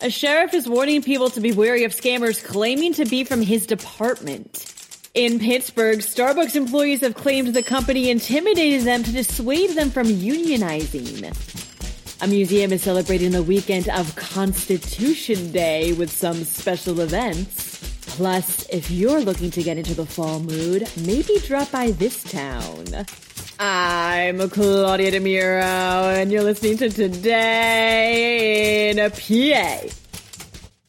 A sheriff is warning people to be wary of scammers claiming to be from his department. In Pittsburgh, Starbucks employees have claimed the company intimidated them to dissuade them from unionizing. A museum is celebrating the weekend of Constitution Day with some special events. Plus, if you're looking to get into the fall mood, maybe drop by this town. I'm Claudia DeMiro, and you're listening to Today in a PA.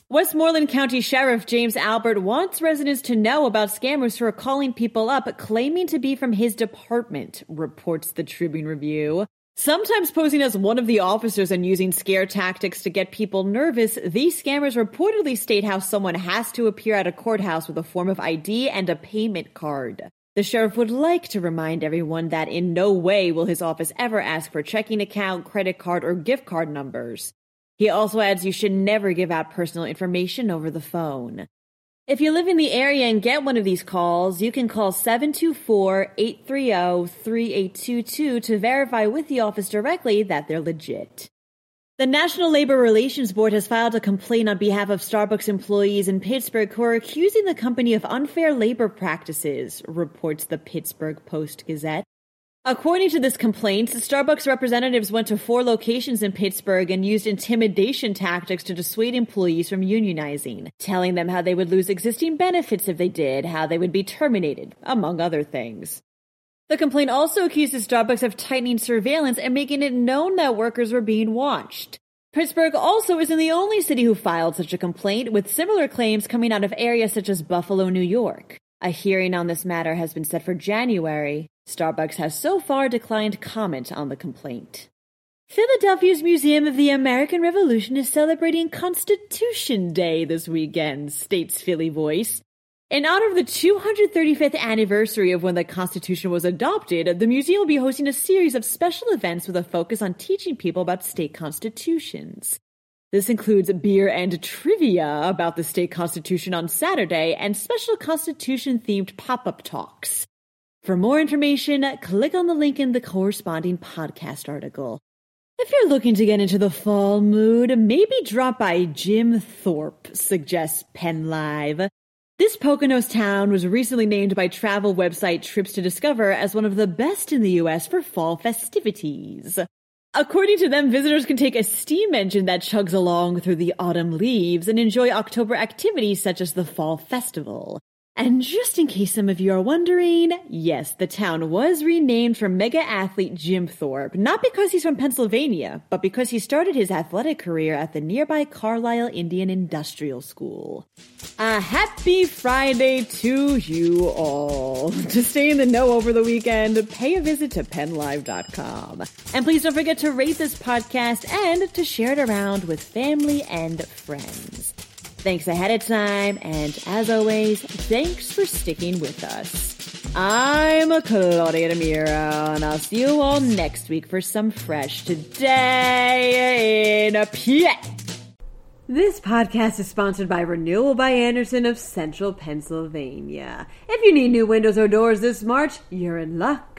Westmoreland County Sheriff James Albert wants residents to know about scammers who are calling people up claiming to be from his department, reports the Tribune Review. Sometimes posing as one of the officers and using scare tactics to get people nervous, these scammers reportedly state how someone has to appear at a courthouse with a form of ID and a payment card. The sheriff would like to remind everyone that in no way will his office ever ask for checking account, credit card, or gift card numbers. He also adds you should never give out personal information over the phone. If you live in the area and get one of these calls, you can call 724-830-3822 to verify with the office directly that they're legit. The National Labor Relations Board has filed a complaint on behalf of Starbucks employees in Pittsburgh who are accusing the company of unfair labor practices, reports the Pittsburgh Post Gazette. According to this complaint, Starbucks representatives went to four locations in Pittsburgh and used intimidation tactics to dissuade employees from unionizing, telling them how they would lose existing benefits if they did, how they would be terminated, among other things. The complaint also accuses Starbucks of tightening surveillance and making it known that workers were being watched. Pittsburgh also isn't the only city who filed such a complaint, with similar claims coming out of areas such as Buffalo, New York. A hearing on this matter has been set for January. Starbucks has so far declined comment on the complaint. Philadelphia's Museum of the American Revolution is celebrating Constitution Day this weekend, states Philly Voice. In honor of the 235th anniversary of when the Constitution was adopted, the museum will be hosting a series of special events with a focus on teaching people about state constitutions. This includes beer and trivia about the state constitution on Saturday and special constitution themed pop up talks. For more information, click on the link in the corresponding podcast article. If you're looking to get into the fall mood, maybe drop by Jim Thorpe, suggests Penn Live. This Poconos town was recently named by travel website Trips to Discover as one of the best in the US for fall festivities. According to them, visitors can take a steam engine that chugs along through the autumn leaves and enjoy October activities such as the Fall Festival. And just in case some of you are wondering, yes, the town was renamed for mega athlete Jim Thorpe, not because he's from Pennsylvania, but because he started his athletic career at the nearby Carlisle Indian Industrial School. A happy Friday to you all. To stay in the know over the weekend, pay a visit to pennlive.com. And please don't forget to rate this podcast and to share it around with family and friends. Thanks ahead of time, and as always, thanks for sticking with us. I'm Claudia DeMiro, and I'll see you all next week for some fresh Today in a PA. This podcast is sponsored by Renewal by Andersen of Central Pennsylvania. If you need new windows or doors this March, you're in luck.